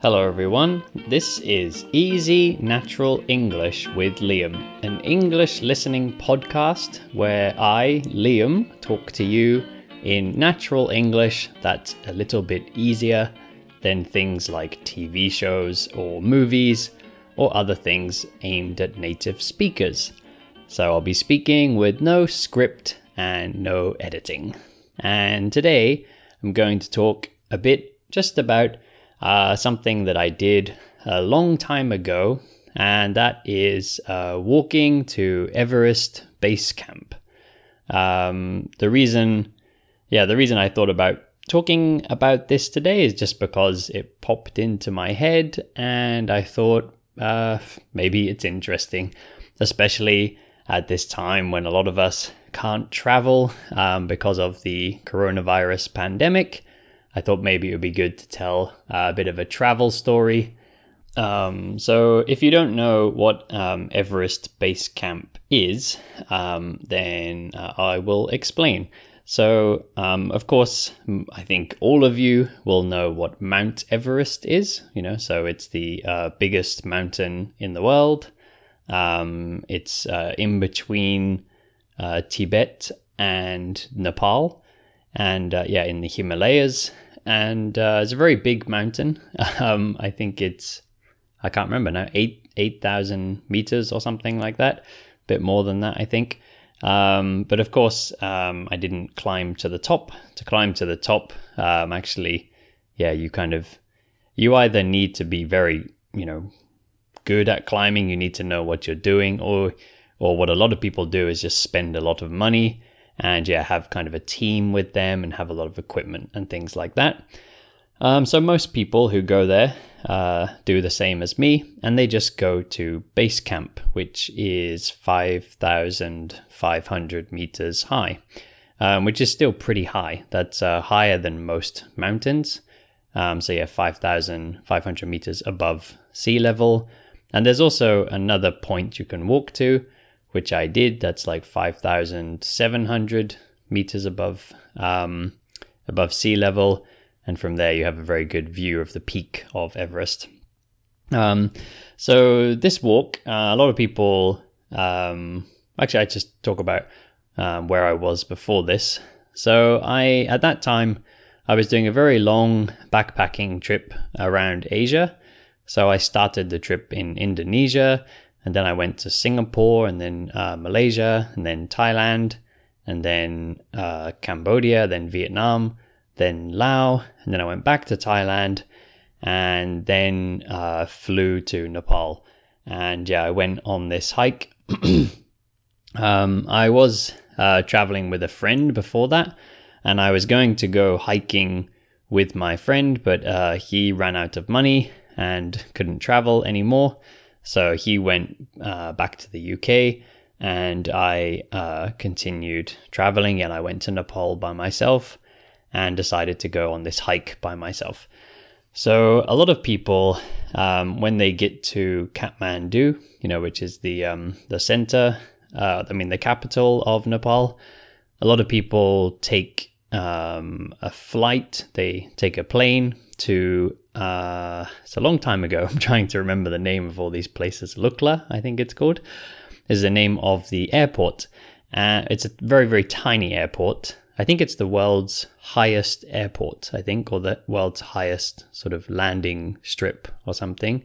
Hello, everyone. This is Easy Natural English with Liam, an English listening podcast where I, Liam, talk to you in natural English that's a little bit easier than things like TV shows or movies or other things aimed at native speakers. So I'll be speaking with no script and no editing. And today I'm going to talk a bit just about uh, something that I did a long time ago, and that is uh, walking to Everest Base Camp. Um, the reason, yeah, the reason I thought about talking about this today is just because it popped into my head, and I thought uh, maybe it's interesting, especially at this time when a lot of us can't travel um, because of the coronavirus pandemic. I thought maybe it would be good to tell a bit of a travel story. Um, so, if you don't know what um, Everest Base Camp is, um, then uh, I will explain. So, um, of course, I think all of you will know what Mount Everest is. You know, so it's the uh, biggest mountain in the world. Um, it's uh, in between uh, Tibet and Nepal, and uh, yeah, in the Himalayas. And uh, it's a very big mountain. Um, I think it's I can't remember now eight eight thousand meters or something like that. A bit more than that, I think. Um, but of course, um, I didn't climb to the top. To climb to the top, um, actually, yeah, you kind of you either need to be very you know good at climbing, you need to know what you're doing, or or what a lot of people do is just spend a lot of money and yeah, have kind of a team with them and have a lot of equipment and things like that. Um, so most people who go there uh, do the same as me, and they just go to base camp, which is 5,500 meters high, um, which is still pretty high. That's uh, higher than most mountains. Um, so yeah, 5,500 meters above sea level. And there's also another point you can walk to, which I did. That's like 5,700 meters above um, above sea level, and from there you have a very good view of the peak of Everest. Um, so this walk, uh, a lot of people. Um, actually, I just talk about um, where I was before this. So I at that time I was doing a very long backpacking trip around Asia. So I started the trip in Indonesia, and then I went to Singapore, and then uh, Malaysia, and then Thailand, and then uh, Cambodia, then Vietnam, then Laos, and then I went back to Thailand, and then uh, flew to Nepal. And yeah, I went on this hike. um, I was uh, traveling with a friend before that, and I was going to go hiking with my friend, but uh, he ran out of money and couldn't travel anymore. So he went uh, back to the UK and I uh, continued traveling and I went to Nepal by myself and decided to go on this hike by myself. So a lot of people, um, when they get to Kathmandu, you know, which is the um, the center, uh, I mean the capital of Nepal, a lot of people take um, a flight. They take a plane to uh, it's a long time ago. I'm trying to remember the name of all these places. Lukla, I think it's called, is the name of the airport. Uh, it's a very, very tiny airport. I think it's the world's highest airport, I think, or the world's highest sort of landing strip or something.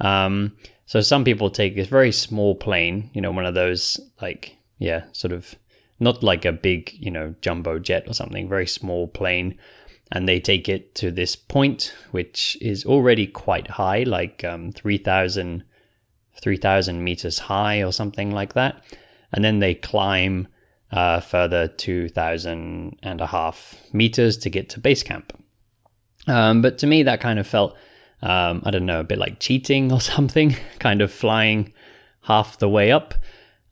Um, so some people take this very small plane, you know, one of those, like, yeah, sort of not like a big, you know, jumbo jet or something, very small plane and they take it to this point, which is already quite high, like um, 3,000 3, meters high or something like that. And then they climb uh, further 2,000 and a half meters to get to base camp. Um, but to me, that kind of felt, um, I don't know, a bit like cheating or something, kind of flying half the way up.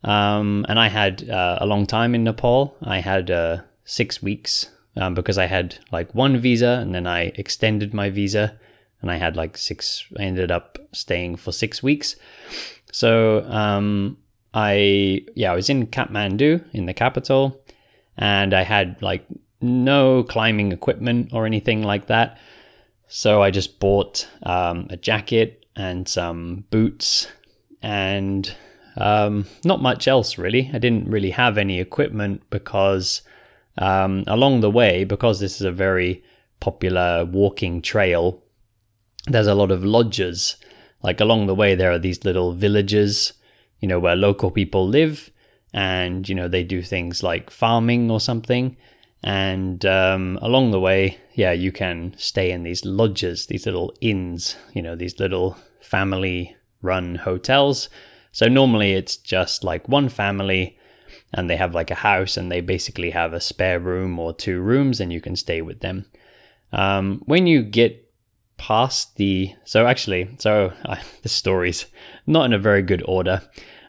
Um, and I had uh, a long time in Nepal. I had uh, six weeks um, because I had like one visa and then I extended my visa and I had like six, I ended up staying for six weeks. So um, I, yeah, I was in Kathmandu in the capital and I had like no climbing equipment or anything like that. So I just bought um, a jacket and some boots and um, not much else really. I didn't really have any equipment because um, along the way, because this is a very popular walking trail, there's a lot of lodges. Like along the way, there are these little villages, you know, where local people live and, you know, they do things like farming or something. And um, along the way, yeah, you can stay in these lodges, these little inns, you know, these little family run hotels. So normally it's just like one family and they have like a house and they basically have a spare room or two rooms and you can stay with them. Um, when you get past the so actually so the story's not in a very good order.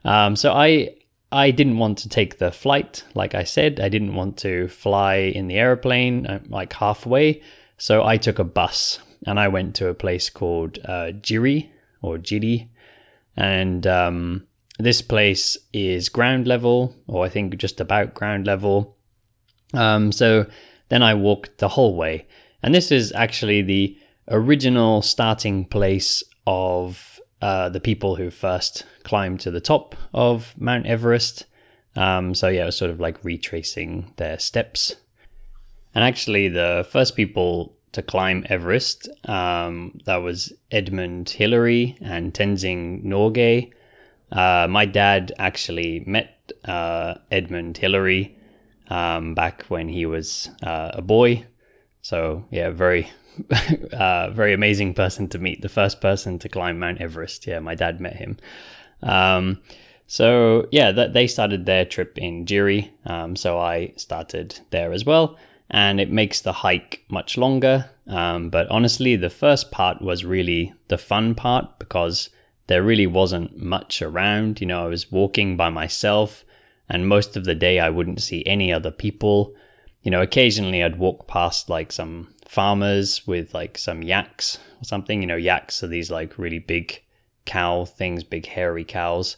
Um, so I I didn't want to take the flight, like I said. I didn't want to fly in the airplane uh, like halfway. So I took a bus and I went to a place called uh, Jiri or Jiri. And um, this place is ground level, or I think just about ground level. Um, so then I walked the whole way. And this is actually the original starting place of uh, the people who first climbed to the top of Mount Everest. Um, so yeah, it was sort of like retracing their steps. And actually, the first people to climb Everest, um, that was Edmund Hillary and Tenzing Norgay. Uh, my dad actually met uh, Edmund Hillary um, back when he was uh, a boy. So yeah, very, uh, very amazing person to meet. The first person to climb Mount Everest. Yeah, my dad met him. Um, so yeah, that they started their trip in Jiri. Um, so I started there as well, and it makes the hike much longer. Um, but honestly, the first part was really the fun part because there really wasn't much around. You know, I was walking by myself, and most of the day I wouldn't see any other people. You know, occasionally I'd walk past like some farmers with like some yaks or something. You know, yaks are these like really big cow things, big hairy cows.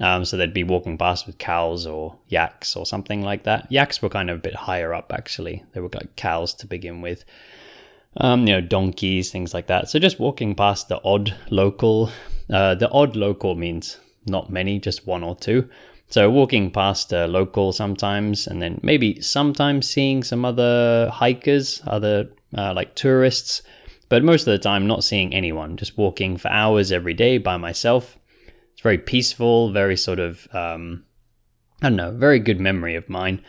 Um, so they'd be walking past with cows or yaks or something like that. Yaks were kind of a bit higher up, actually. They were like cows to begin with um, you know, donkeys, things like that. So just walking past the odd local, uh, the odd local means not many, just one or two. So walking past a local sometimes, and then maybe sometimes seeing some other hikers, other uh, like tourists, but most of the time not seeing anyone. Just walking for hours every day by myself. It's very peaceful, very sort of um, I don't know, very good memory of mine.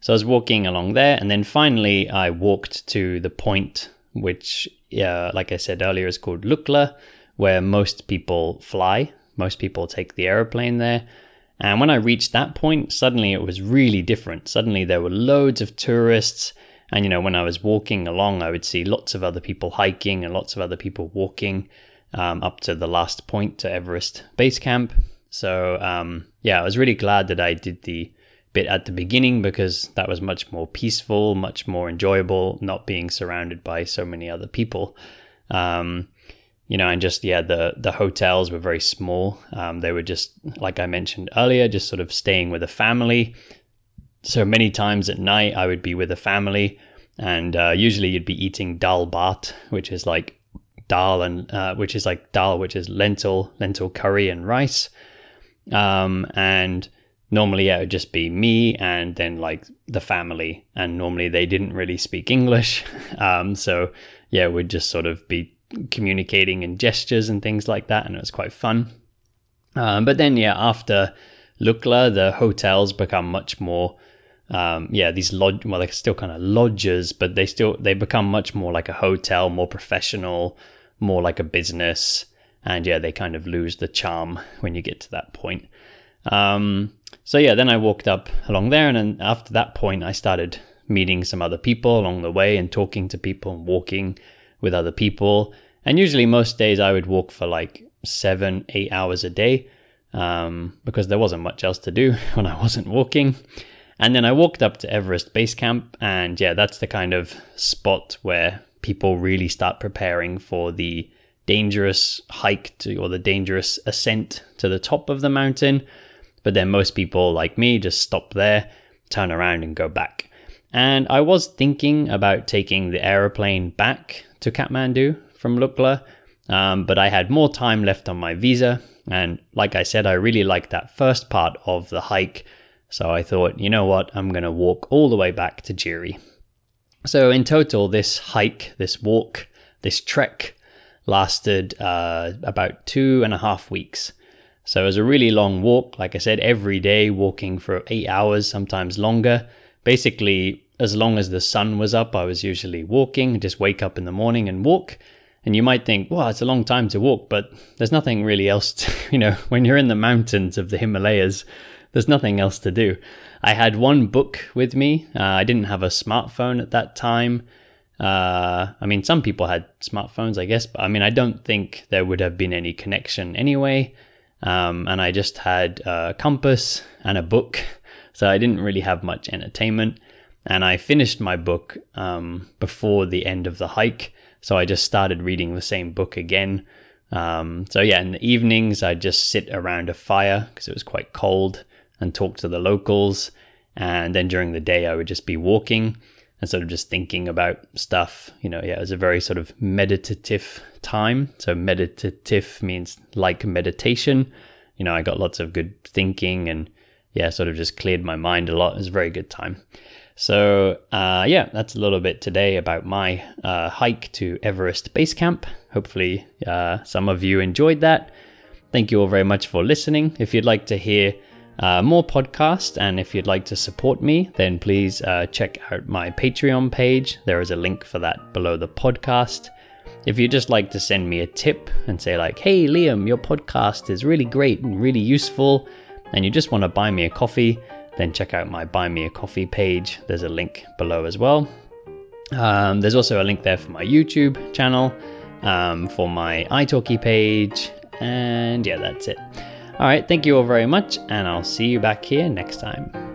So I was walking along there, and then finally I walked to the point which, uh, like I said earlier, is called Lukla, where most people fly. Most people take the aeroplane there. And when I reached that point, suddenly it was really different. Suddenly there were loads of tourists. And, you know, when I was walking along, I would see lots of other people hiking and lots of other people walking um, up to the last point to Everest Base Camp. So, um, yeah, I was really glad that I did the bit at the beginning because that was much more peaceful, much more enjoyable, not being surrounded by so many other people. Um, you know, and just yeah, the the hotels were very small. Um, they were just like I mentioned earlier, just sort of staying with a family. So many times at night, I would be with a family, and uh, usually you'd be eating dal bhat, which is like dal and uh, which is like dal, which is lentil lentil curry and rice. Um, and normally yeah, it would just be me and then like the family and normally they didn't really speak english um, so yeah we'd just sort of be communicating in gestures and things like that and it was quite fun um, but then yeah after lukla the hotels become much more um, yeah these lodge well they're still kind of lodges but they still they become much more like a hotel more professional more like a business and yeah they kind of lose the charm when you get to that point um, so yeah, then I walked up along there, and then after that point, I started meeting some other people along the way and talking to people and walking with other people. And usually, most days, I would walk for like seven, eight hours a day um, because there wasn't much else to do when I wasn't walking. And then I walked up to Everest Base Camp, and yeah, that's the kind of spot where people really start preparing for the dangerous hike to, or the dangerous ascent to the top of the mountain but then most people, like me, just stop there, turn around, and go back. And I was thinking about taking the aeroplane back to Kathmandu from Lukla, um, but I had more time left on my visa. And like I said, I really liked that first part of the hike. So I thought, you know what, I'm going to walk all the way back to Jiri. So in total, this hike, this walk, this trek lasted uh, about two and a half weeks. So it was a really long walk. Like I said, every day walking for eight hours, sometimes longer. Basically, as long as the sun was up, I was usually walking, just wake up in the morning and walk. And you might think, well, it's a long time to walk, but there's nothing really else to, you know, when you're in the mountains of the Himalayas, there's nothing else to do. I had one book with me. Uh, I didn't have a smartphone at that time. Uh, I mean, some people had smartphones, I guess, but I mean, I don't think there would have been any connection anyway. Um, and I just had a compass and a book, so I didn't really have much entertainment. And I finished my book um, before the end of the hike, so I just started reading the same book again. Um, so yeah, in the evenings I'd just sit around a fire because it was quite cold and talk to the locals. And then during the day I would just be walking and sort of just thinking about stuff. You know, yeah, it was a very sort of meditative time. So meditative means like meditation. You know, I got lots of good thinking and yeah, sort of just cleared my mind a lot. It was a very good time. So uh, yeah, that's a little bit today about my uh, hike to Everest Base Camp. Hopefully, uh, some of you enjoyed that. Thank you all very much for listening. If you'd like to hear uh, more podcasts. And if you'd like to support me, then please uh, check out my Patreon page. There is a link for that below the podcast. If you'd just like to send me a tip and say, like, hey, Liam, your podcast is really great and really useful, and you just want to buy me a coffee, then check out my Buy Me a Coffee page. There's a link below as well. Um, there's also a link there for my YouTube channel, um, for my italki page, and yeah, that's it. All right, thank you all very much, and I'll see you back here next time.